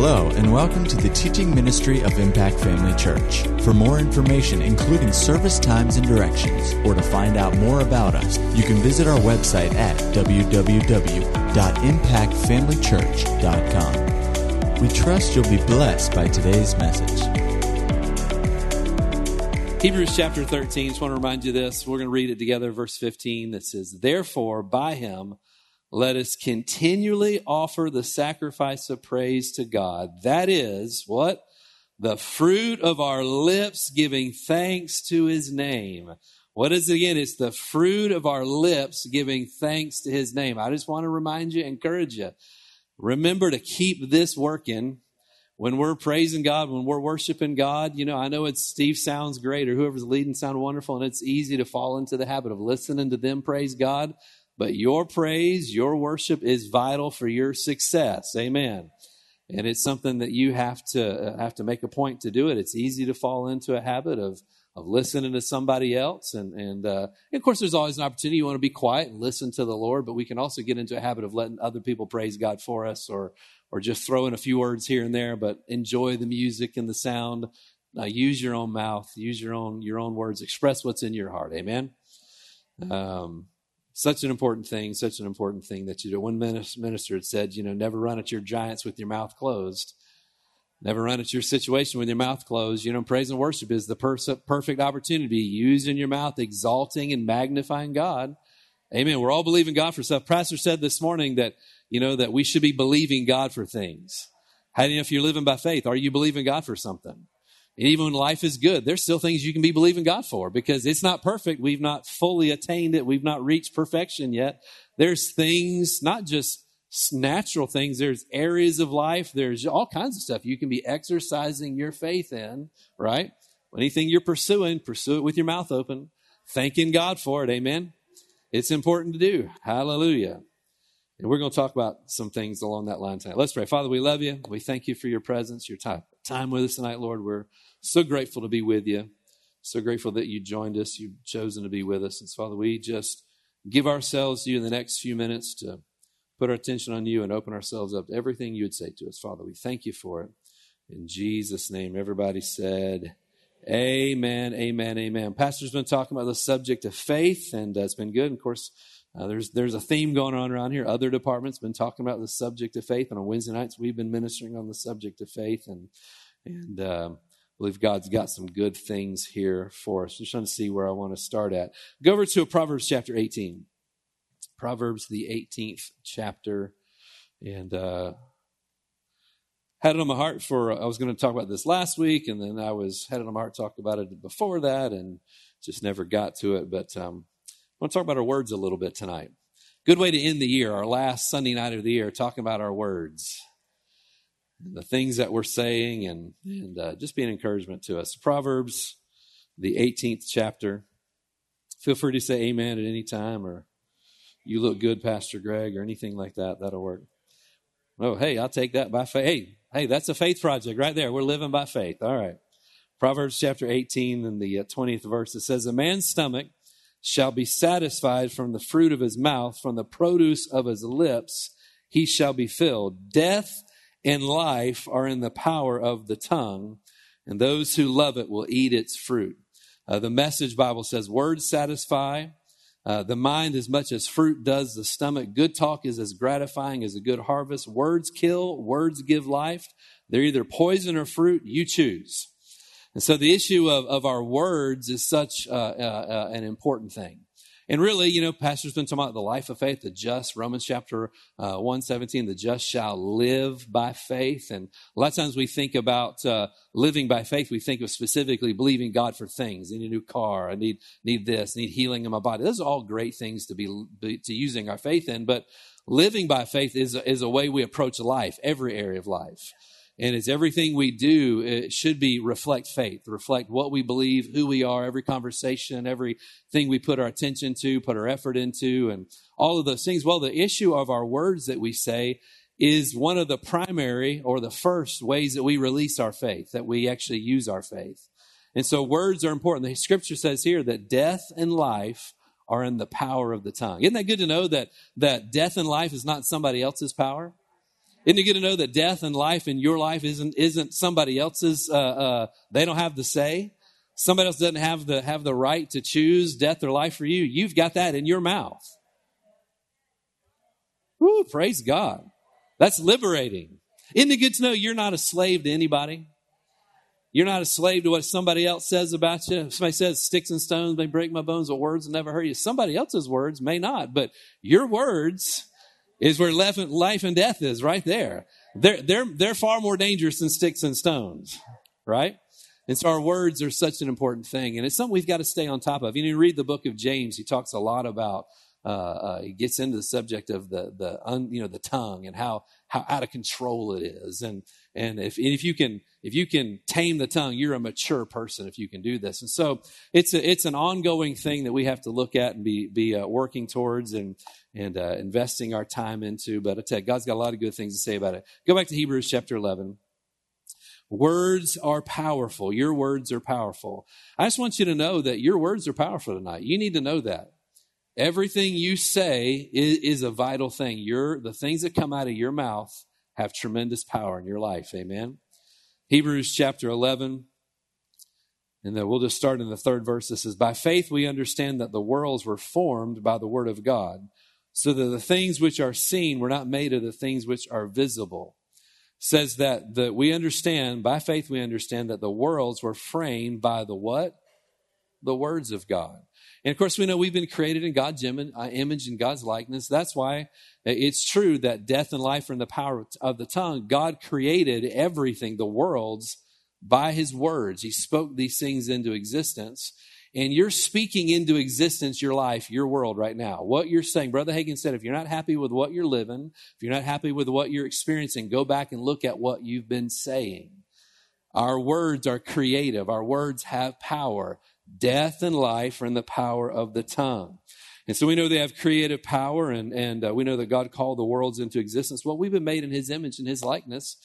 Hello, and welcome to the teaching ministry of Impact Family Church. For more information, including service times and directions, or to find out more about us, you can visit our website at www.impactfamilychurch.com. We trust you'll be blessed by today's message. Hebrews chapter 13, just want to remind you this. We're going to read it together, verse 15, that says, Therefore, by him, let us continually offer the sacrifice of praise to God. That is what? The fruit of our lips giving thanks to his name. What is it again? It's the fruit of our lips giving thanks to his name. I just want to remind you, encourage you. Remember to keep this working when we're praising God, when we're worshiping God. You know, I know it's Steve sounds great or whoever's leading sound wonderful, and it's easy to fall into the habit of listening to them praise God. But your praise, your worship is vital for your success. Amen. And it's something that you have to uh, have to make a point to do it. It's easy to fall into a habit of of listening to somebody else, and and, uh, and of course, there's always an opportunity. You want to be quiet and listen to the Lord, but we can also get into a habit of letting other people praise God for us, or or just throw in a few words here and there. But enjoy the music and the sound. Uh, use your own mouth. Use your own your own words. Express what's in your heart. Amen. Um, such an important thing, such an important thing that you do. One minister had said, you know, never run at your giants with your mouth closed. Never run at your situation with your mouth closed. You know, praise and worship is the perfect opportunity. Using your mouth, exalting and magnifying God. Amen. We're all believing God for stuff. Pastor said this morning that, you know, that we should be believing God for things. How do you know if you're living by faith? Are you believing God for something? Even when life is good, there's still things you can be believing God for because it's not perfect. We've not fully attained it. We've not reached perfection yet. There's things, not just natural things, there's areas of life, there's all kinds of stuff you can be exercising your faith in, right? Anything you're pursuing, pursue it with your mouth open, thanking God for it. Amen. It's important to do. Hallelujah. And we're going to talk about some things along that line tonight. Let's pray. Father, we love you. We thank you for your presence, your time, time with us tonight, Lord. We're so grateful to be with you. So grateful that you joined us. You've chosen to be with us. And so, Father, we just give ourselves to you in the next few minutes to put our attention on you and open ourselves up to everything you would say to us. Father, we thank you for it. In Jesus' name, everybody said, Amen, amen, amen. Pastor's been talking about the subject of faith, and uh, it's been good. And of course, uh, there's there's a theme going on around here. Other departments been talking about the subject of faith, and on Wednesday nights we've been ministering on the subject of faith, and and um, believe God's got some good things here for us. Just trying to see where I want to start at. Go over to Proverbs chapter 18. Proverbs, the 18th chapter. And uh, had it on my heart for, I was going to talk about this last week, and then I was, had it on my heart to talk about it before that, and just never got to it. But um, I want to talk about our words a little bit tonight. Good way to end the year, our last Sunday night of the year, talking about our words the things that we're saying and, and uh, just be an encouragement to us. Proverbs, the 18th chapter. Feel free to say amen at any time or you look good, Pastor Greg, or anything like that. That'll work. Oh, hey, I'll take that by faith. Hey, hey, that's a faith project right there. We're living by faith. All right. Proverbs chapter 18 and the 20th uh, verse. It says, A man's stomach shall be satisfied from the fruit of his mouth, from the produce of his lips he shall be filled. Death and life are in the power of the tongue, and those who love it will eat its fruit. Uh, the message Bible says, Words satisfy uh, the mind as much as fruit does the stomach. Good talk is as gratifying as a good harvest. Words kill, words give life. They're either poison or fruit. You choose. And so the issue of, of our words is such uh, uh, uh an important thing. And really, you know, pastor's been talking about the life of faith, the just, Romans chapter uh, 117, the just shall live by faith. And a lot of times we think about uh, living by faith, we think of specifically believing God for things. I need a new car, I need, need this, I need healing in my body. Those are all great things to be, be to using our faith in, but living by faith is, is a way we approach life, every area of life and it's everything we do it should be reflect faith reflect what we believe who we are every conversation everything we put our attention to put our effort into and all of those things. Well the issue of our words that we say is one of the primary or the first ways that we release our faith that we actually use our faith. And so words are important. The scripture says here that death and life are in the power of the tongue. Isn't that good to know that that death and life is not somebody else's power Isn't it good to know that death and life in your life isn't isn't somebody else's? Uh, uh, they don't have the say. Somebody else doesn't have the have the right to choose death or life for you. You've got that in your mouth. Woo, praise God. That's liberating. Isn't it good to know you're not a slave to anybody? You're not a slave to what somebody else says about you. Somebody says sticks and stones may break my bones, but words will never hurt you. Somebody else's words may not, but your words is where life and death is right there. They're, they're, they're far more dangerous than sticks and stones, right? And so our words are such an important thing. And it's something we've got to stay on top of. You know, you read the book of James, he talks a lot about uh, uh, he gets into the subject of the the un, you know the tongue and how how out of control it is, and and if if you can if you can tame the tongue, you're a mature person if you can do this. And so it's a, it's an ongoing thing that we have to look at and be be uh, working towards and and uh, investing our time into. But I tell you, God's got a lot of good things to say about it. Go back to Hebrews chapter eleven. Words are powerful. Your words are powerful. I just want you to know that your words are powerful tonight. You need to know that. Everything you say is, is, a vital thing. Your, the things that come out of your mouth have tremendous power in your life. Amen. Hebrews chapter 11. And then we'll just start in the third verse. This says, By faith we understand that the worlds were formed by the word of God, so that the things which are seen were not made of the things which are visible. Says that, that we understand, by faith we understand that the worlds were framed by the what? The words of God. And of course, we know we've been created in God's uh, image and God's likeness. That's why it's true that death and life are in the power of the tongue. God created everything, the worlds, by his words. He spoke these things into existence. And you're speaking into existence your life, your world right now. What you're saying, Brother Hagin said, if you're not happy with what you're living, if you're not happy with what you're experiencing, go back and look at what you've been saying. Our words are creative. Our words have power. Death and life are in the power of the tongue. And so we know they have creative power, and, and uh, we know that God called the worlds into existence. Well, we've been made in His image and His likeness,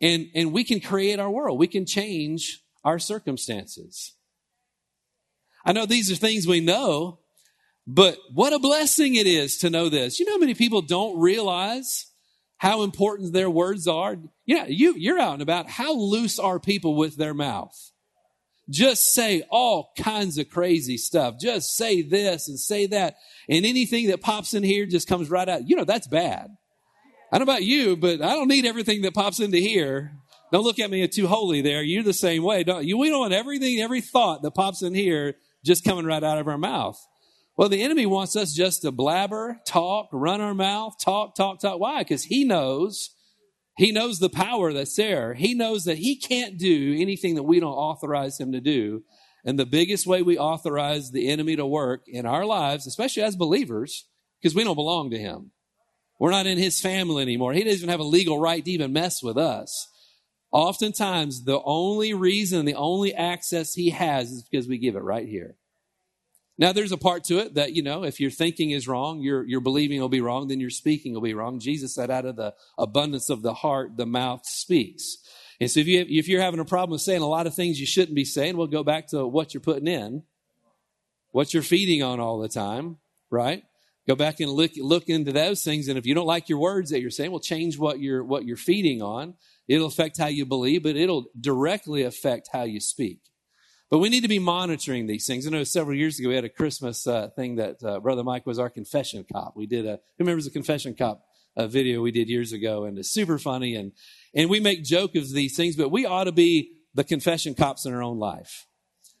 and, and we can create our world. We can change our circumstances. I know these are things we know, but what a blessing it is to know this. You know how many people don't realize how important their words are? Yeah, you, you're out and about. How loose are people with their mouth? just say all kinds of crazy stuff. Just say this and say that. And anything that pops in here just comes right out. You know, that's bad. I don't know about you, but I don't need everything that pops into here. Don't look at me too holy there. You're the same way. Don't you? We don't want everything, every thought that pops in here just coming right out of our mouth. Well, the enemy wants us just to blabber, talk, run our mouth, talk, talk, talk. Why? Because he knows he knows the power that's there. He knows that he can't do anything that we don't authorize him to do. And the biggest way we authorize the enemy to work in our lives, especially as believers, because we don't belong to him. We're not in his family anymore. He doesn't even have a legal right to even mess with us. Oftentimes, the only reason, the only access he has is because we give it right here. Now, there's a part to it that, you know, if your thinking is wrong, your, your believing will be wrong, then your speaking will be wrong. Jesus said, out of the abundance of the heart, the mouth speaks. And so if, you, if you're having a problem with saying a lot of things you shouldn't be saying, we'll go back to what you're putting in, what you're feeding on all the time, right? Go back and look, look into those things. And if you don't like your words that you're saying, well, change what you're, what you're feeding on. It'll affect how you believe, but it'll directly affect how you speak. But we need to be monitoring these things. I know several years ago we had a Christmas uh, thing that uh, Brother Mike was our confession cop. We did a, who remembers the confession cop uh, video we did years ago? And it's super funny. And, and we make joke of these things, but we ought to be the confession cops in our own life,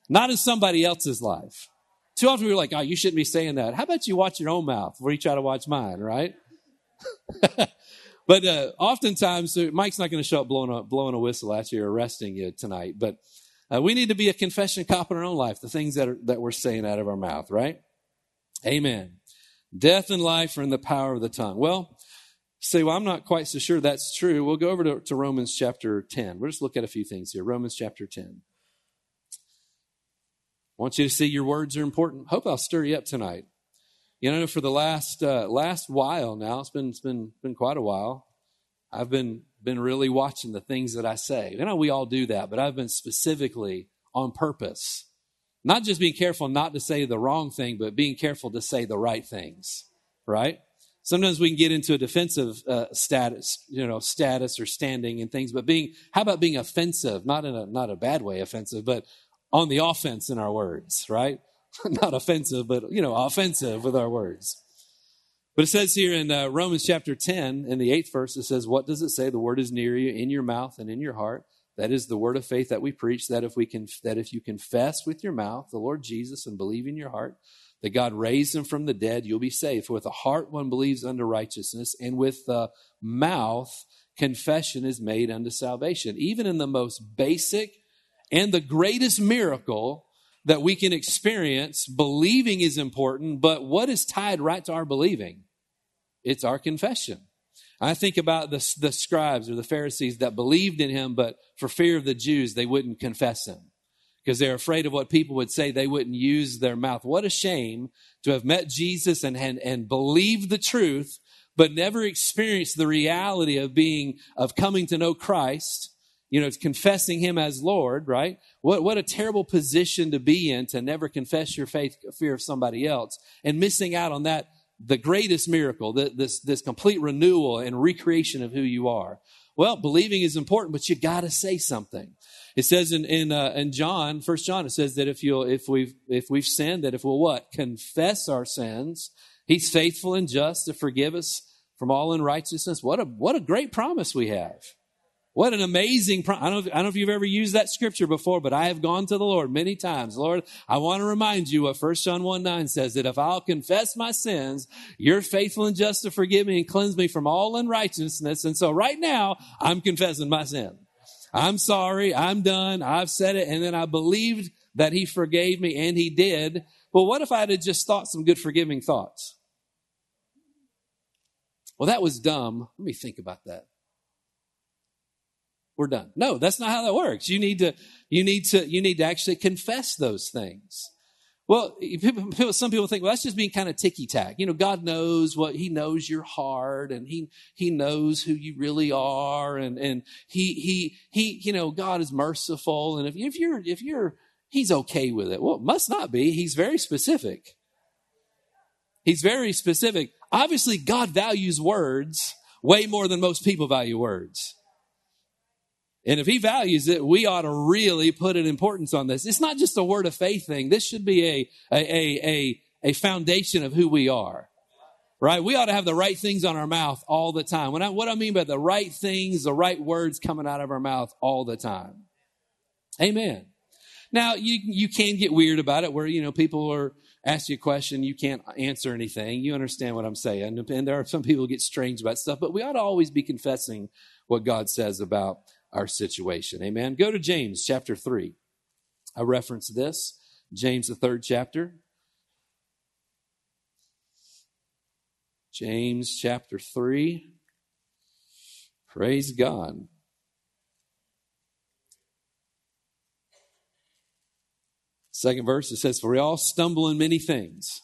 not in somebody else's life. Too often we're like, oh, you shouldn't be saying that. How about you watch your own mouth before you try to watch mine, right? but uh, oftentimes, Mike's not going to show up blowing a, blowing a whistle at you or arresting you tonight. But uh, we need to be a confession cop in our own life, the things that, are, that we're saying out of our mouth, right? Amen. Death and life are in the power of the tongue. Well, say, well, I'm not quite so sure that's true. We'll go over to, to Romans chapter 10. We'll just look at a few things here. Romans chapter 10. I want you to see your words are important. Hope I'll stir you up tonight. You know, for the last uh, last while now, it's been it's been been quite a while. I've been been really watching the things that I say. You know, we all do that, but I've been specifically on purpose. Not just being careful not to say the wrong thing, but being careful to say the right things, right? Sometimes we can get into a defensive uh, status, you know, status or standing and things. But being, how about being offensive? Not in a not a bad way, offensive, but on the offense in our words, right? not offensive, but you know, offensive with our words. But it says here in uh, Romans chapter 10, in the eighth verse, it says, What does it say? The word is near you, in your mouth and in your heart. That is the word of faith that we preach, that if we can that if you confess with your mouth the Lord Jesus and believe in your heart that God raised him from the dead, you'll be saved. For with the heart one believes unto righteousness, and with the mouth confession is made unto salvation. Even in the most basic and the greatest miracle that we can experience, believing is important, but what is tied right to our believing? It's our confession. I think about the, the scribes or the Pharisees that believed in him, but for fear of the Jews, they wouldn't confess him because they're afraid of what people would say. They wouldn't use their mouth. What a shame to have met Jesus and, and, and believed the truth, but never experienced the reality of being, of coming to know Christ. You know, confessing him as Lord, right? What, what a terrible position to be in to never confess your faith, fear of somebody else and missing out on that, the greatest miracle, this, this complete renewal and recreation of who you are. Well, believing is important, but you got to say something. It says in in, uh, in John, First John, it says that if you if we've if we've sinned, that if we'll what confess our sins, He's faithful and just to forgive us from all unrighteousness. What a what a great promise we have. What an amazing. I don't, I don't know if you've ever used that scripture before, but I have gone to the Lord many times. Lord, I want to remind you what 1 John 1 9 says that if I'll confess my sins, you're faithful and just to forgive me and cleanse me from all unrighteousness. And so right now, I'm confessing my sin. I'm sorry. I'm done. I've said it. And then I believed that he forgave me and he did. But what if I had just thought some good forgiving thoughts? Well, that was dumb. Let me think about that. We're done. No, that's not how that works. You need to, you need to, you need to actually confess those things. Well, people, some people think, well, that's just being kind of ticky tack. You know, God knows what He knows your heart, and He He knows who you really are, and and He He He, you know, God is merciful, and if if you're if you're He's okay with it. Well, it must not be. He's very specific. He's very specific. Obviously, God values words way more than most people value words. And if he values it, we ought to really put an importance on this. It's not just a word of faith thing. This should be a, a, a, a, foundation of who we are. Right? We ought to have the right things on our mouth all the time. When I, what I mean by the right things, the right words coming out of our mouth all the time. Amen. Now, you, you can get weird about it where, you know, people are, ask you a question, you can't answer anything. You understand what I'm saying. And there are some people get strange about stuff, but we ought to always be confessing what God says about our situation. Amen. Go to James chapter 3. I reference this, James, the third chapter. James chapter 3. Praise God. Second verse, it says, For we all stumble in many things.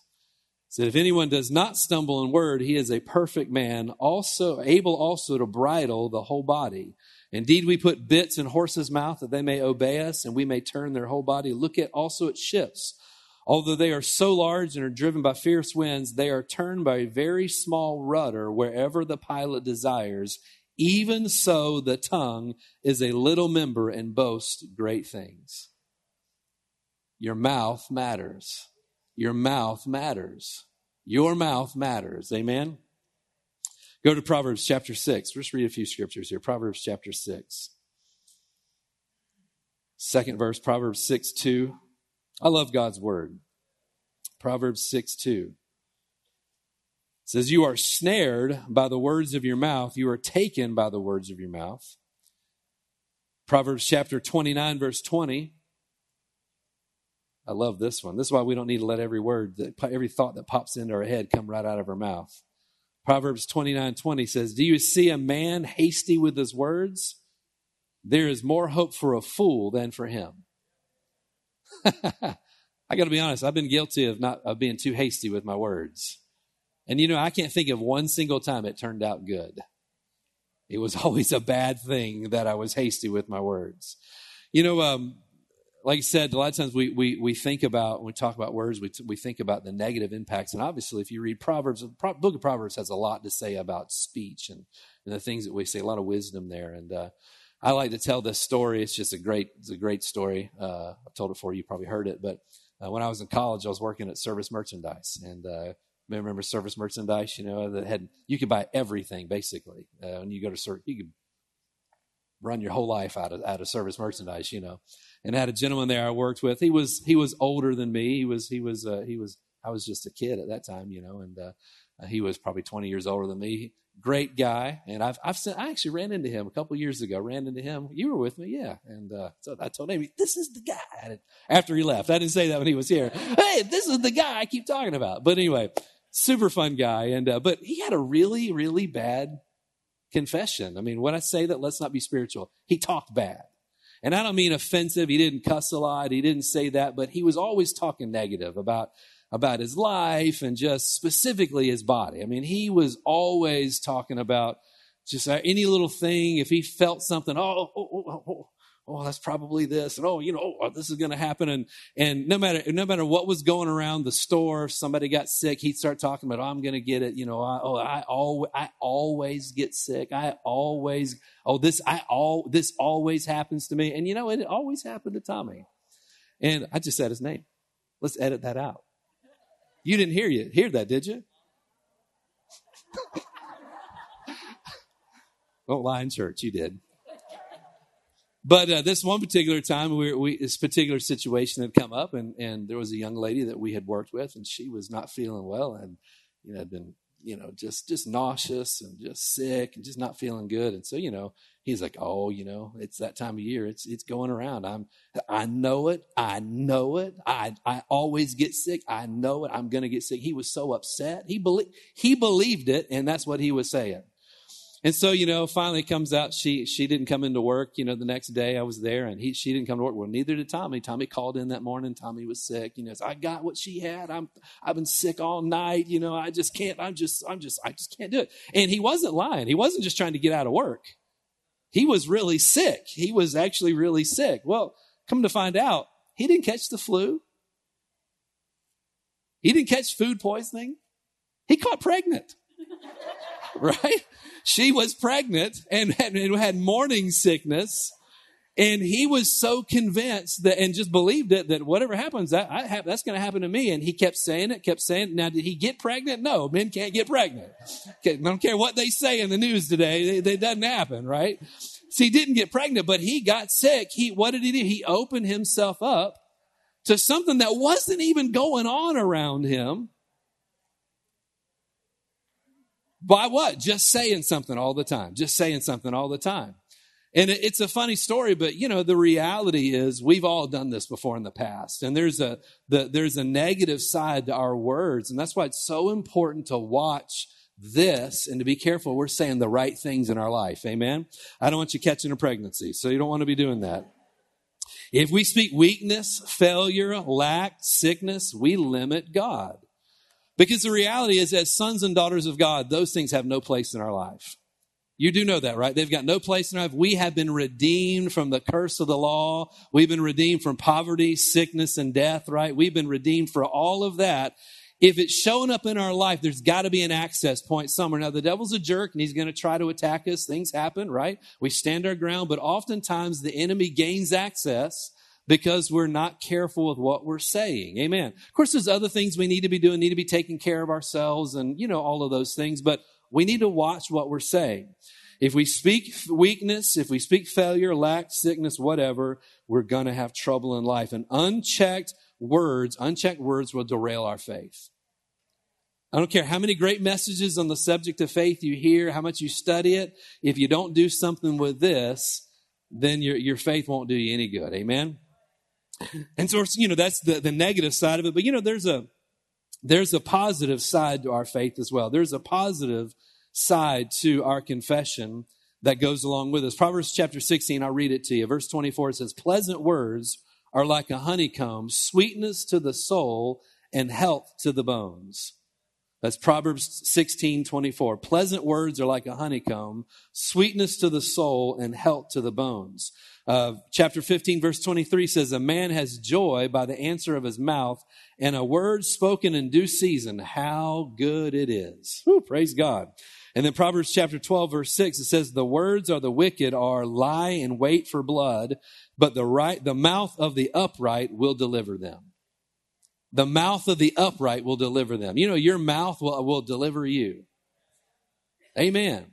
Said, If anyone does not stumble in word, he is a perfect man, also able also to bridle the whole body. Indeed, we put bits in horses' mouth that they may obey us, and we may turn their whole body. Look at also at ships. Although they are so large and are driven by fierce winds, they are turned by a very small rudder wherever the pilot desires. Even so, the tongue is a little member and boasts great things. Your mouth matters. Your mouth matters. Your mouth matters. Amen. Go to Proverbs chapter 6. Let's read a few scriptures here. Proverbs chapter 6. Second verse, Proverbs 6 2. I love God's word. Proverbs 6 2. It says, You are snared by the words of your mouth, you are taken by the words of your mouth. Proverbs chapter 29, verse 20. I love this one. This is why we don't need to let every word, that, every thought that pops into our head come right out of our mouth. Proverbs 29 20 says, Do you see a man hasty with his words? There is more hope for a fool than for him. I got to be honest, I've been guilty of not of being too hasty with my words. And you know, I can't think of one single time it turned out good. It was always a bad thing that I was hasty with my words. You know, um, like I said, a lot of times we, we, we think about, when we talk about words, we, we think about the negative impacts. And obviously, if you read Proverbs, the book of Proverbs has a lot to say about speech and, and the things that we say, a lot of wisdom there. And uh, I like to tell this story. It's just a great, it's a great story. Uh, I've told it before, you probably heard it. But uh, when I was in college, I was working at Service Merchandise. And uh, remember Service Merchandise, you know, that had, you could buy everything basically. Uh, when you go to Service, you could run your whole life out of, out of Service Merchandise, you know and I had a gentleman there I worked with. He was he was older than me. He was he was uh, he was I was just a kid at that time, you know, and uh, he was probably 20 years older than me. Great guy, and I've I've sent, I actually ran into him a couple years ago. Ran into him. You were with me, yeah. And uh, so I told him, "This is the guy." After he left, I didn't say that when he was here. Hey, this is the guy I keep talking about. But anyway, super fun guy, and uh, but he had a really really bad confession. I mean, when I say that, let's not be spiritual. He talked bad. And I don't mean offensive. He didn't cuss a lot. He didn't say that, but he was always talking negative about, about his life and just specifically his body. I mean, he was always talking about just any little thing. If he felt something, oh, oh, oh, oh oh, that's probably this, and oh, you know, oh, this is going to happen, and and no matter no matter what was going around the store, if somebody got sick, he'd start talking about, oh, I'm going to get it, you know, I, oh, I always I always get sick, I always, oh, this I all this always happens to me, and you know, it always happened to Tommy, and I just said his name. Let's edit that out. You didn't hear you hear that, did you? Don't lie in church. You did. But uh, this one particular time, we, we, this particular situation had come up, and, and there was a young lady that we had worked with, and she was not feeling well, and you know had been you know just just nauseous and just sick and just not feeling good. And so you know he's like, oh, you know, it's that time of year. It's it's going around. I'm I know it. I know it. I I always get sick. I know it. I'm going to get sick. He was so upset. He believed he believed it, and that's what he was saying. And so, you know, finally comes out, she she didn't come into work, you know, the next day I was there and he she didn't come to work. Well, neither did Tommy. Tommy called in that morning. Tommy was sick. You know, so I got what she had. I'm I've been sick all night, you know, I just can't, I'm just, I'm just, I just can't do it. And he wasn't lying. He wasn't just trying to get out of work. He was really sick. He was actually really sick. Well, come to find out, he didn't catch the flu. He didn't catch food poisoning. He caught pregnant. right? she was pregnant and had, had morning sickness. And he was so convinced that, and just believed it, that whatever happens, that have, that's going to happen to me. And he kept saying it, kept saying it. Now, did he get pregnant? No, men can't get pregnant. Okay, I don't care what they say in the news today. It doesn't happen, right? So he didn't get pregnant, but he got sick. He, what did he do? He opened himself up to something that wasn't even going on around him. By what? Just saying something all the time. Just saying something all the time. And it's a funny story, but you know, the reality is we've all done this before in the past. And there's a, the, there's a negative side to our words. And that's why it's so important to watch this and to be careful we're saying the right things in our life. Amen. I don't want you catching a pregnancy. So you don't want to be doing that. If we speak weakness, failure, lack, sickness, we limit God. Because the reality is, as sons and daughters of God, those things have no place in our life. You do know that, right? They've got no place in our life. We have been redeemed from the curse of the law. We've been redeemed from poverty, sickness, and death, right? We've been redeemed for all of that. If it's showing up in our life, there's got to be an access point somewhere. Now, the devil's a jerk and he's going to try to attack us. Things happen, right? We stand our ground, but oftentimes the enemy gains access because we're not careful with what we're saying. Amen. Of course, there's other things we need to be doing, need to be taking care of ourselves and, you know, all of those things, but we need to watch what we're saying. If we speak weakness, if we speak failure, lack, sickness, whatever, we're going to have trouble in life. And unchecked words, unchecked words will derail our faith. I don't care how many great messages on the subject of faith you hear, how much you study it. If you don't do something with this, then your, your faith won't do you any good. Amen? And so, you know, that's the, the negative side of it. But, you know, there's a, there's a positive side to our faith as well. There's a positive side to our confession that goes along with us. Proverbs chapter 16, I'll read it to you. Verse 24 says, Pleasant words are like a honeycomb, sweetness to the soul and health to the bones. That's Proverbs 16, 24. Pleasant words are like a honeycomb, sweetness to the soul and health to the bones. Uh, chapter 15, verse 23 says, A man has joy by the answer of his mouth, and a word spoken in due season. How good it is. Whew, praise God. And then Proverbs chapter 12, verse 6, it says, The words of the wicked are lie and wait for blood, but the right, the mouth of the upright will deliver them. The mouth of the upright will deliver them. You know, your mouth will, will deliver you. Amen.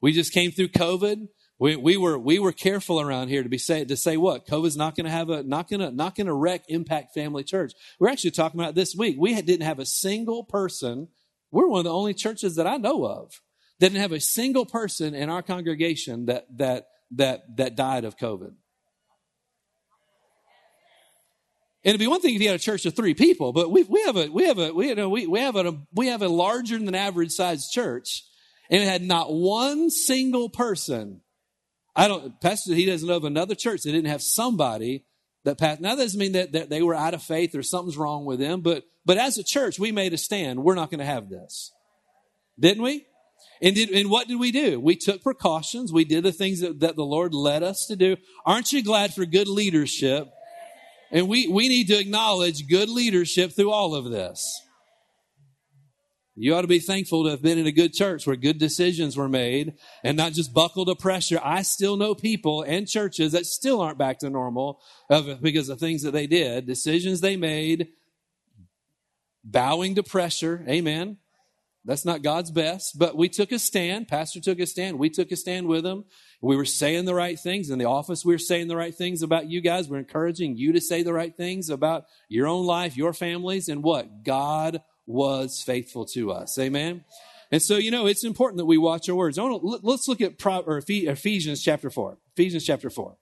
We just came through COVID. We, we were we were careful around here to be say to say what COVID's not going to have a not going to not going to wreck Impact Family Church. We're actually talking about this week. We didn't have a single person. We're one of the only churches that I know of didn't have a single person in our congregation that that that that died of COVID. And it'd be one thing if you had a church of three people, but we, we have a we have a we, you know, we, we have a we have a larger than average sized church, and it had not one single person. I don't pastor. He doesn't know of another church that didn't have somebody that passed. Now that doesn't mean that, that they were out of faith or something's wrong with them, but but as a church, we made a stand. We're not going to have this, didn't we? And, did, and what did we do? We took precautions. We did the things that, that the Lord led us to do. Aren't you glad for good leadership? And we, we need to acknowledge good leadership through all of this. You ought to be thankful to have been in a good church where good decisions were made and not just buckle to pressure. I still know people and churches that still aren't back to normal because of things that they did, decisions they made, bowing to pressure. Amen. That's not God's best, but we took a stand. Pastor took a stand. We took a stand with him. We were saying the right things. In the office, we were saying the right things about you guys. We're encouraging you to say the right things about your own life, your families, and what? God was faithful to us. Amen? And so, you know, it's important that we watch our words. Let's look at Ephesians chapter 4. Ephesians chapter 4.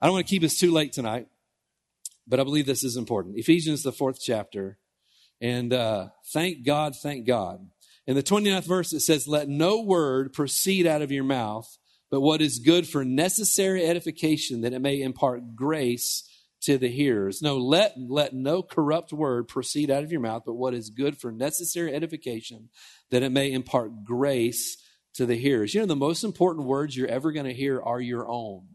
I don't want to keep us too late tonight, but I believe this is important. Ephesians, the fourth chapter. And uh, thank God, thank God in the 29th verse, it says, Let no word proceed out of your mouth, but what is good for necessary edification, that it may impart grace to the hearers. No, let, let no corrupt word proceed out of your mouth, but what is good for necessary edification, that it may impart grace to the hearers. You know, the most important words you're ever going to hear are your own.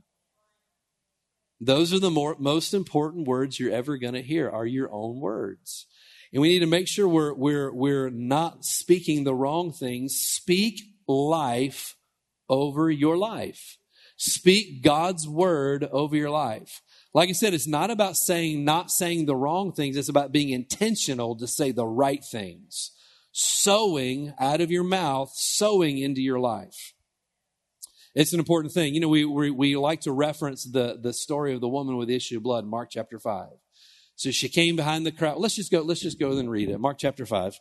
Those are the more, most important words you're ever going to hear are your own words. And we need to make sure we're, we're, we're not speaking the wrong things. Speak life over your life. Speak God's word over your life. Like I said, it's not about saying, not saying the wrong things. It's about being intentional to say the right things. Sowing out of your mouth, sowing into your life. It's an important thing. You know, we, we, we like to reference the, the story of the woman with the issue of blood, Mark chapter 5. So she came behind the crowd. Let's just go, let's just go and read it. Mark chapter 5.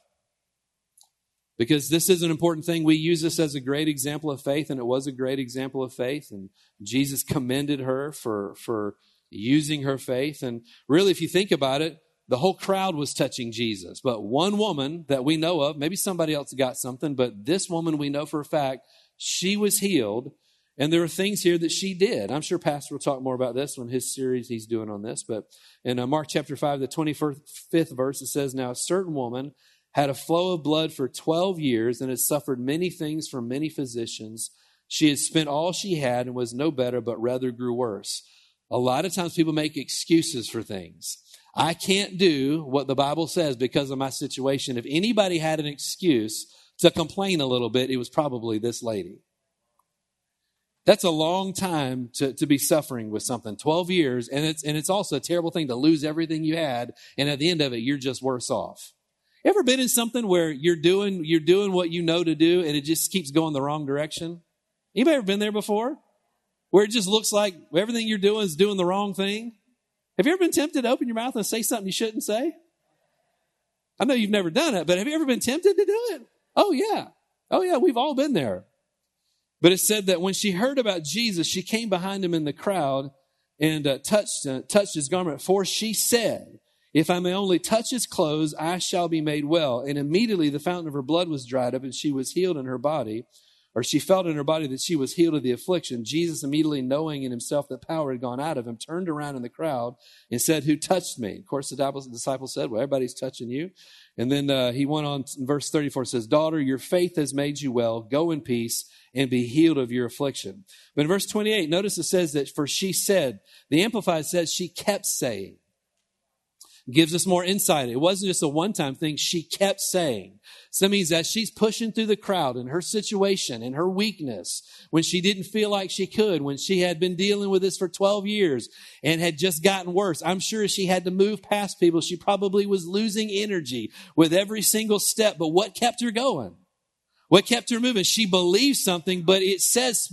Because this is an important thing. We use this as a great example of faith, and it was a great example of faith. And Jesus commended her for, for using her faith. And really, if you think about it, the whole crowd was touching Jesus. But one woman that we know of, maybe somebody else got something, but this woman we know for a fact, she was healed and there are things here that she did. I'm sure Pastor will talk more about this when his series he's doing on this. But in uh, Mark chapter 5, the 25th verse, it says, Now a certain woman had a flow of blood for 12 years and had suffered many things from many physicians. She had spent all she had and was no better, but rather grew worse. A lot of times people make excuses for things. I can't do what the Bible says because of my situation. If anybody had an excuse to complain a little bit, it was probably this lady. That's a long time to, to be suffering with something. 12 years. And it's, and it's also a terrible thing to lose everything you had. And at the end of it, you're just worse off. Ever been in something where you're doing, you're doing what you know to do and it just keeps going the wrong direction? Anybody ever been there before? Where it just looks like everything you're doing is doing the wrong thing? Have you ever been tempted to open your mouth and say something you shouldn't say? I know you've never done it, but have you ever been tempted to do it? Oh yeah. Oh yeah, we've all been there. But it said that when she heard about Jesus, she came behind him in the crowd and uh, touched, uh, touched his garment. For she said, If I may only touch his clothes, I shall be made well. And immediately the fountain of her blood was dried up, and she was healed in her body or she felt in her body that she was healed of the affliction. Jesus, immediately knowing in himself that power had gone out of him, turned around in the crowd and said, Who touched me? Of course, the disciple said, Well, everybody's touching you. And then uh, he went on in verse 34 says, Daughter, your faith has made you well. Go in peace and be healed of your affliction. But in verse 28, notice it says that for she said, the Amplified says she kept saying gives us more insight. It wasn't just a one time thing. She kept saying. So that means that she's pushing through the crowd in her situation, in her weakness, when she didn't feel like she could, when she had been dealing with this for 12 years and had just gotten worse. I'm sure she had to move past people. She probably was losing energy with every single step. But what kept her going? What kept her moving? She believed something, but it says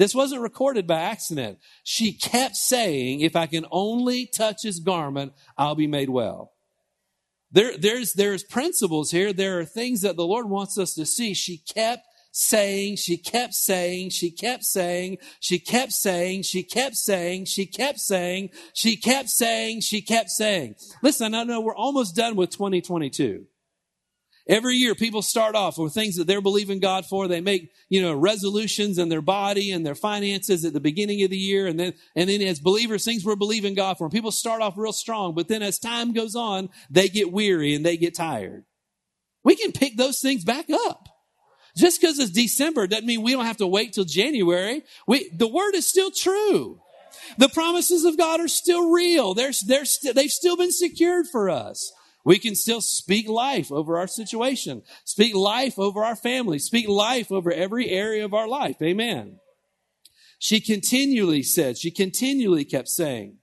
this wasn't recorded by accident. She kept saying, if I can only touch his garment, I'll be made well. There, there's, there's principles here. There are things that the Lord wants us to see. She kept saying, she kept saying, she kept saying, she kept saying, she kept saying, she kept saying, she kept saying, she kept saying. Listen, I know we're almost done with 2022. Every year, people start off with things that they're believing God for. They make, you know, resolutions in their body and their finances at the beginning of the year. And then, and then as believers, things we're believing God for. And people start off real strong, but then as time goes on, they get weary and they get tired. We can pick those things back up. Just because it's December doesn't mean we don't have to wait till January. We, the word is still true. The promises of God are still real. They're, they're, st- they've still been secured for us. We can still speak life over our situation, speak life over our family, speak life over every area of our life. Amen. She continually said, she continually kept saying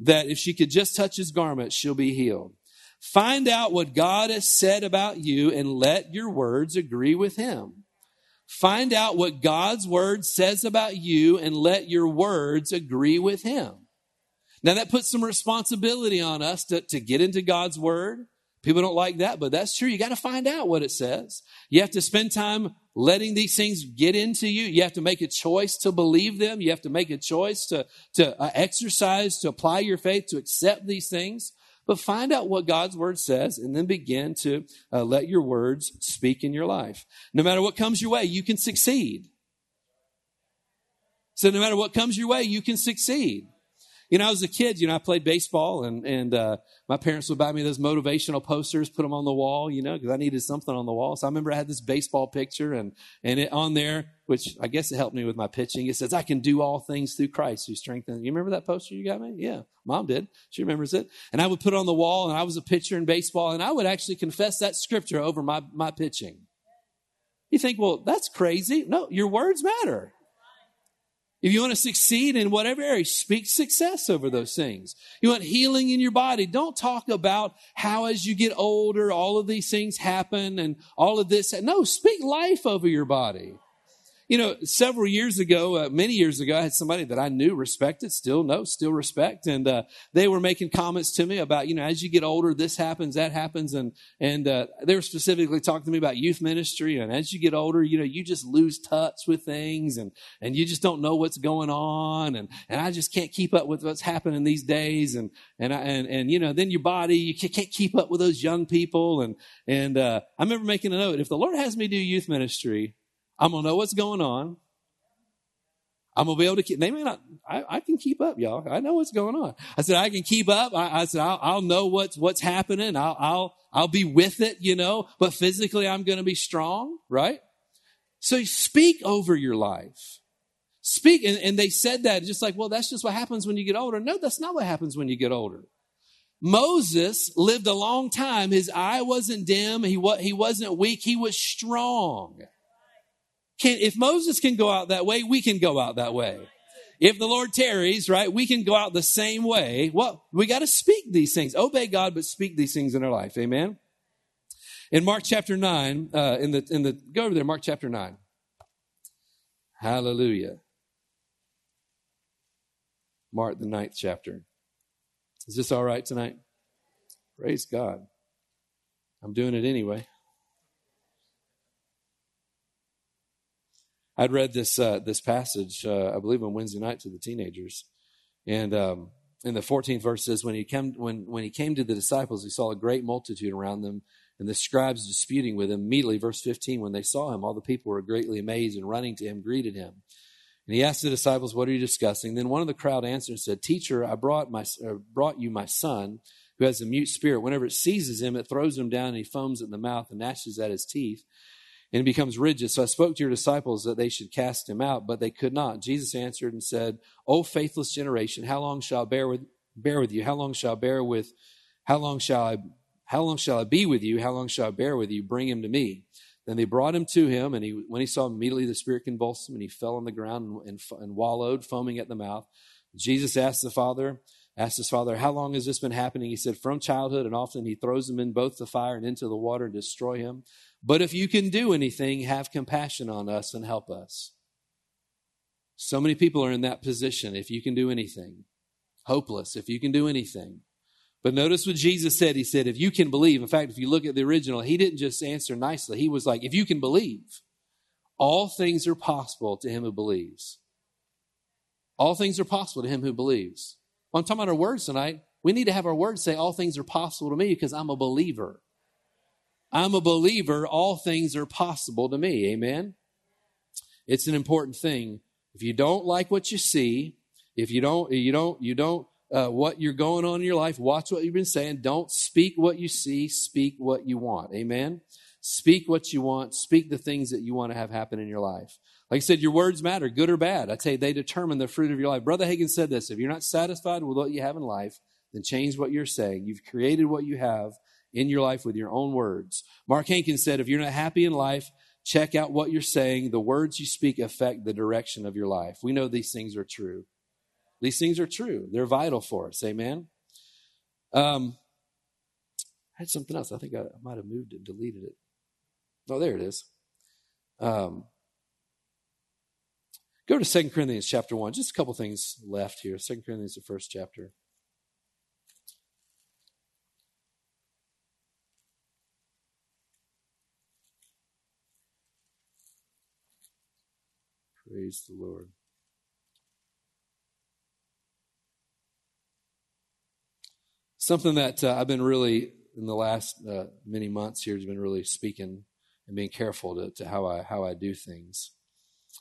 that if she could just touch his garment, she'll be healed. Find out what God has said about you and let your words agree with him. Find out what God's word says about you and let your words agree with him. Now that puts some responsibility on us to, to get into God's word. People don't like that, but that's true. You got to find out what it says. You have to spend time letting these things get into you. You have to make a choice to believe them. You have to make a choice to, to uh, exercise, to apply your faith, to accept these things. But find out what God's word says and then begin to uh, let your words speak in your life. No matter what comes your way, you can succeed. So no matter what comes your way, you can succeed. You know, I was a kid, you know, I played baseball and, and, uh, my parents would buy me those motivational posters, put them on the wall, you know, because I needed something on the wall. So I remember I had this baseball picture and, and it on there, which I guess it helped me with my pitching. It says, I can do all things through Christ who strengthens. You remember that poster you got me? Yeah. Mom did. She remembers it. And I would put it on the wall and I was a pitcher in baseball and I would actually confess that scripture over my, my pitching. You think, well, that's crazy. No, your words matter. If you want to succeed in whatever area, speak success over those things. You want healing in your body. Don't talk about how as you get older, all of these things happen and all of this. No, speak life over your body. You know, several years ago, uh, many years ago, I had somebody that I knew, respected, still know, still respect, and uh, they were making comments to me about, you know, as you get older, this happens, that happens, and and uh, they were specifically talking to me about youth ministry, and as you get older, you know, you just lose touch with things, and and you just don't know what's going on, and and I just can't keep up with what's happening these days, and and I, and and you know, then your body, you can't keep up with those young people, and and uh, I remember making a note: if the Lord has me do youth ministry I'm gonna know what's going on. I'm gonna be able to keep. They may not. I, I, can keep up, y'all. I know what's going on. I said I can keep up. I, I said I'll, I'll, know what's what's happening. I'll, I'll I'll be with it, you know. But physically, I'm going to be strong, right? So speak over your life. Speak, and, and they said that just like, well, that's just what happens when you get older. No, that's not what happens when you get older. Moses lived a long time. His eye wasn't dim. He, he wasn't weak. He was strong. Can, if Moses can go out that way, we can go out that way. If the Lord tarries, right, we can go out the same way. Well, we got to speak these things. Obey God, but speak these things in our life. Amen. In Mark chapter 9, uh, in the, in the, go over there, Mark chapter 9. Hallelujah. Mark, the ninth chapter. Is this all right tonight? Praise God. I'm doing it anyway. I'd read this uh, this passage, uh, I believe, on Wednesday night to the teenagers, and um, in the 14th verse says, "When he came when when he came to the disciples, he saw a great multitude around them, and the scribes disputing with him. Immediately, verse 15, when they saw him, all the people were greatly amazed and running to him, greeted him. And he asked the disciples, What are you discussing? Then one of the crowd answered and said, Teacher, I brought, my, brought you my son who has a mute spirit. Whenever it seizes him, it throws him down and he foams at the mouth and gnashes at his teeth and becomes rigid. So I spoke to your disciples that they should cast him out, but they could not. Jesus answered and said, O faithless generation, how long shall I bear with, bear with you? How long shall I bear with, how long shall I, how long shall I be with you? How long shall I bear with you? Bring him to me. Then they brought him to him, and he, when he saw him, immediately the spirit convulsed him, and he fell on the ground and, and, and wallowed, foaming at the mouth. Jesus asked the father, asked his father, How long has this been happening? He said, From childhood, and often he throws him in both the fire and into the water and destroy him. But if you can do anything, have compassion on us and help us. So many people are in that position. If you can do anything, hopeless, if you can do anything. But notice what Jesus said. He said, if you can believe, in fact, if you look at the original, he didn't just answer nicely. He was like, if you can believe, all things are possible to him who believes. All things are possible to him who believes. Well, I'm talking about our words tonight. We need to have our words say, all things are possible to me because I'm a believer. I'm a believer. All things are possible to me. Amen. It's an important thing. If you don't like what you see, if you don't, you don't, you don't uh, what you're going on in your life. Watch what you've been saying. Don't speak what you see. Speak what you want. Amen. Speak what you want. Speak the things that you want to have happen in your life. Like I said, your words matter, good or bad. I tell you, they determine the fruit of your life. Brother Hagin said this if you're not satisfied with what you have in life, then change what you're saying. You've created what you have in your life with your own words. Mark Hankins said if you're not happy in life, check out what you're saying. The words you speak affect the direction of your life. We know these things are true. These things are true. They're vital for us. Amen. Um, I had something else. I think I, I might have moved it, deleted it. Oh, there it is. Um, go to Second Corinthians chapter 1. Just a couple things left here. Second Corinthians, the first chapter. Praise the Lord. Something that uh, I've been really, in the last uh, many months here, has been really speaking and being careful to, to how, I, how I do things.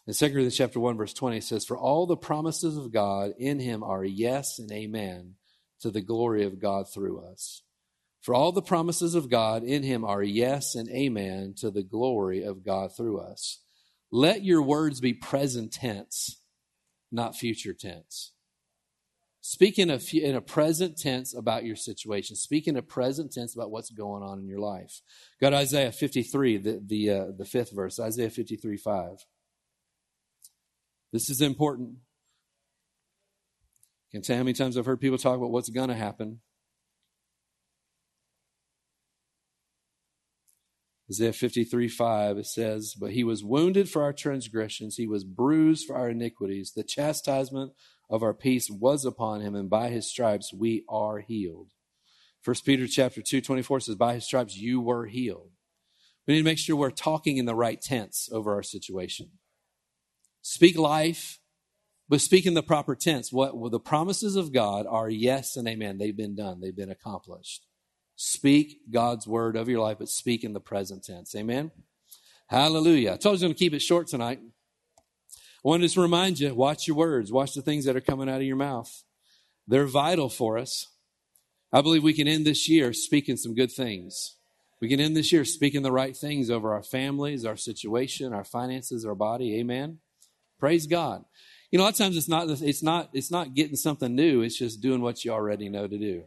In 2 Corinthians chapter 1, verse 20, it says, For all the promises of God in him are yes and amen to the glory of God through us. For all the promises of God in him are yes and amen to the glory of God through us. Let your words be present tense, not future tense. Speak in a, in a present tense about your situation. Speak in a present tense about what's going on in your life. Got Isaiah 53, the, the, uh, the fifth verse, Isaiah 53, 5. This is important. Can tell how many times I've heard people talk about what's going to happen. Isaiah 53 5, it says, But he was wounded for our transgressions, he was bruised for our iniquities. The chastisement of our peace was upon him, and by his stripes we are healed. First Peter chapter 2, 24 says, By his stripes you were healed. We need to make sure we're talking in the right tense over our situation. Speak life, but speak in the proper tense. What well, the promises of God are yes and amen. They've been done, they've been accomplished. Speak God's word of your life, but speak in the present tense. Amen. Hallelujah. I told you I was going to keep it short tonight. I wanted to just remind you watch your words, watch the things that are coming out of your mouth. They're vital for us. I believe we can end this year speaking some good things. We can end this year speaking the right things over our families, our situation, our finances, our body. Amen. Praise God. You know, a lot of times it's not it's not it's not getting something new, it's just doing what you already know to do.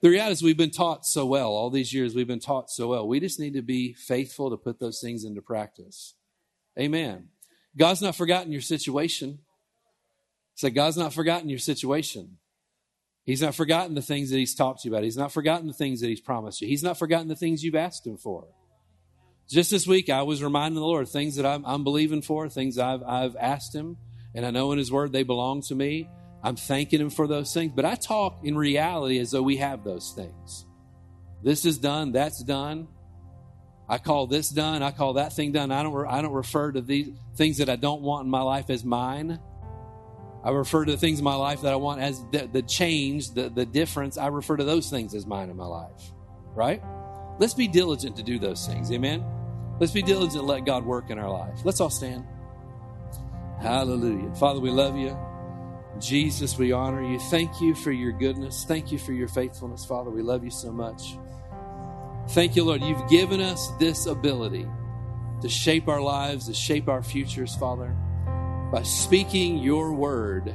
The reality is, we've been taught so well. All these years, we've been taught so well. We just need to be faithful to put those things into practice. Amen. God's not forgotten your situation. Say, God's not forgotten your situation. He's not forgotten the things that He's talked to you about. He's not forgotten the things that He's promised you. He's not forgotten the things you've asked Him for. Just this week, I was reminding the Lord things that I'm, I'm believing for, things I've, I've asked Him, and I know in His Word they belong to me. I'm thanking Him for those things, but I talk in reality as though we have those things. This is done, that's done. I call this done, I call that thing done. I don't, I don't refer to these things that I don't want in my life as mine. I refer to the things in my life that I want as the, the change, the, the difference. I refer to those things as mine in my life, right? Let's be diligent to do those things. Amen. Let's be diligent let God work in our life. Let's all stand. Hallelujah. Father, we love you. Jesus, we honor you. Thank you for your goodness. Thank you for your faithfulness, Father. We love you so much. Thank you, Lord. You've given us this ability to shape our lives, to shape our futures, Father, by speaking your word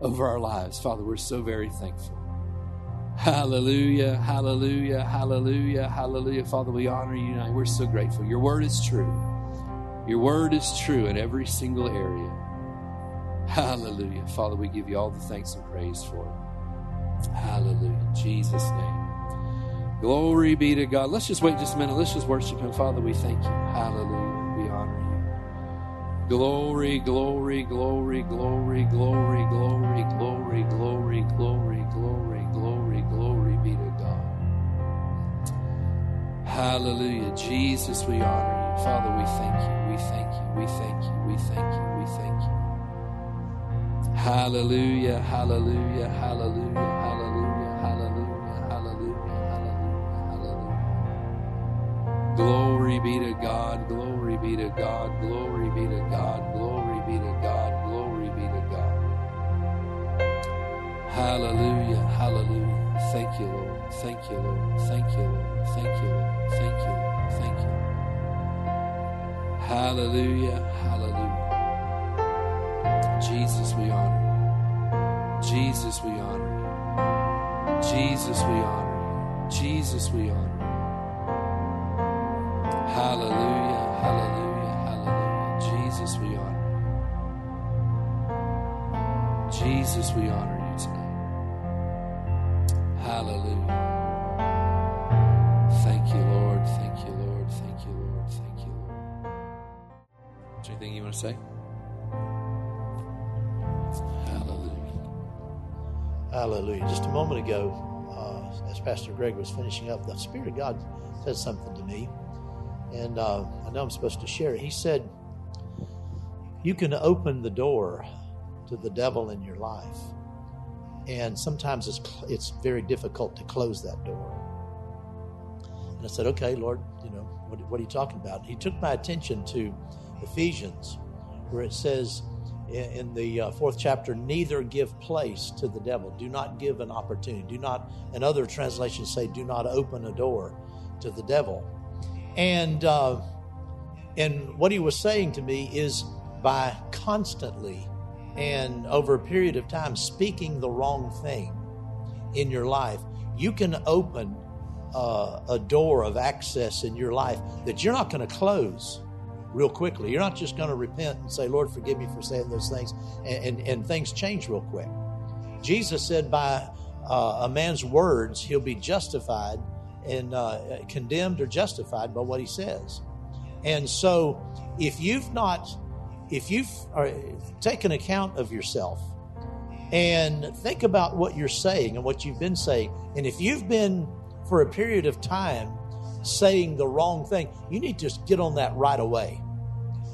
over our lives. Father, we're so very thankful. Hallelujah, hallelujah, hallelujah, hallelujah. Father, we honor you tonight. We're so grateful. Your word is true. Your word is true in every single area. Hallelujah. Father, we give you all the thanks and praise for it. Hallelujah. In Jesus' name. Glory be to God. Let's just wait just a minute. Let's just worship Him. Father, we thank you. Hallelujah. We honor you. Glory, glory, glory, glory, glory, glory, glory, glory, glory, glory, glory, glory be to God. Hallelujah. Jesus, we honor you. Father, we thank you. We thank you. We thank you. We thank you. We thank you. Hallelujah, hallelujah, hallelujah, hallelujah, hallelujah, hallelujah, hallelujah, hallelujah. Glory be to God, glory be to God, glory be to God, glory be to God, glory be to God. Hallelujah, hallelujah. Thank you, Lord. Thank you, Lord. Thank you, Lord. Thank you, Lord. Thank you, Lord. Thank you. Hallelujah, hallelujah. Jesus, we honor you. Jesus, we honor you. Jesus, we honor you. Jesus, we honor you. Hallelujah. Hallelujah. Hallelujah. Jesus, we honor you. Jesus, we honor you tonight. Hallelujah. Thank you, Lord. Thank you, Lord. Thank you, Lord. Thank you, Lord. Is there anything you want to say? Hallelujah. Just a moment ago, uh, as Pastor Greg was finishing up, the Spirit of God said something to me, and uh, I know I'm supposed to share it. He said, You can open the door to the devil in your life, and sometimes it's, it's very difficult to close that door. And I said, Okay, Lord, you know, what, what are you talking about? He took my attention to Ephesians, where it says, in the uh, fourth chapter, neither give place to the devil. Do not give an opportunity. Do not, and other translations say, do not open a door to the devil. And uh, and what he was saying to me is by constantly and over a period of time speaking the wrong thing in your life, you can open uh, a door of access in your life that you're not going to close real quickly. You're not just going to repent and say, Lord, forgive me for saying those things, and, and, and things change real quick. Jesus said, by uh, a man's words, he'll be justified and uh, condemned or justified by what he says. And so, if you've not, if you've uh, taken account of yourself and think about what you're saying and what you've been saying, and if you've been for a period of time saying the wrong thing, you need to just get on that right away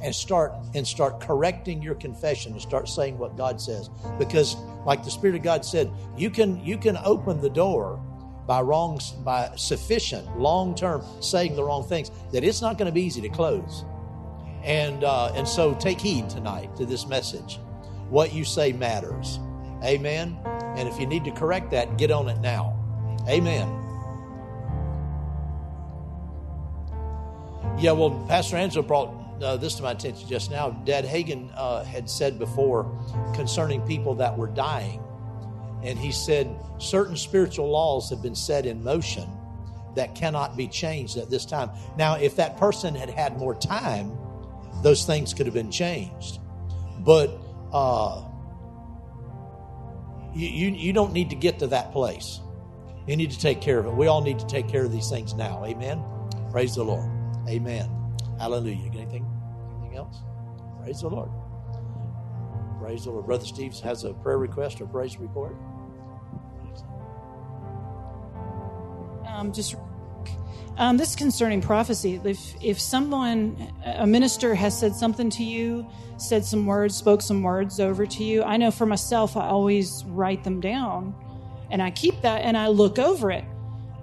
and start and start correcting your confession and start saying what God says. Because like the Spirit of God said, you can you can open the door by wrong by sufficient long term saying the wrong things that it's not going to be easy to close. And uh, and so take heed tonight to this message. What you say matters. Amen. And if you need to correct that, get on it now. Amen. Yeah, well, Pastor Angela brought uh, this to my attention just now. Dad Hagin uh, had said before concerning people that were dying, and he said certain spiritual laws have been set in motion that cannot be changed at this time. Now, if that person had had more time, those things could have been changed. But uh, you, you, you don't need to get to that place. You need to take care of it. We all need to take care of these things now. Amen. Praise the Lord. Amen. Hallelujah. Anything? Anything else? Praise the Lord. Praise the Lord. Brother Steve has a prayer request or praise report. Um, just um, this concerning prophecy. If if someone, a minister, has said something to you, said some words, spoke some words over to you, I know for myself, I always write them down, and I keep that and I look over it.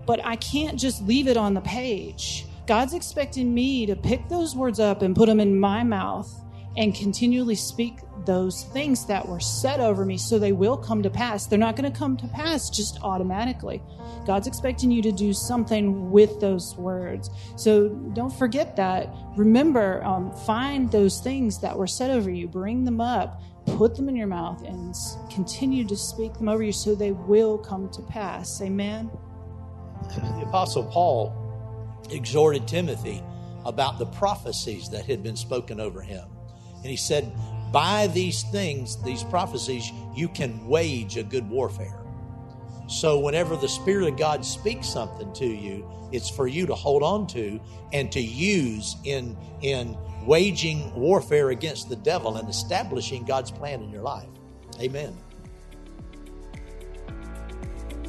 but I can't just leave it on the page. God's expecting me to pick those words up and put them in my mouth and continually speak those things that were said over me so they will come to pass. They're not going to come to pass just automatically. God's expecting you to do something with those words. So don't forget that. Remember, um, find those things that were said over you, bring them up, put them in your mouth, and continue to speak them over you so they will come to pass. Amen. The Apostle Paul exhorted Timothy about the prophecies that had been spoken over him. And he said, By these things, these prophecies, you can wage a good warfare. So, whenever the Spirit of God speaks something to you, it's for you to hold on to and to use in, in waging warfare against the devil and establishing God's plan in your life. Amen.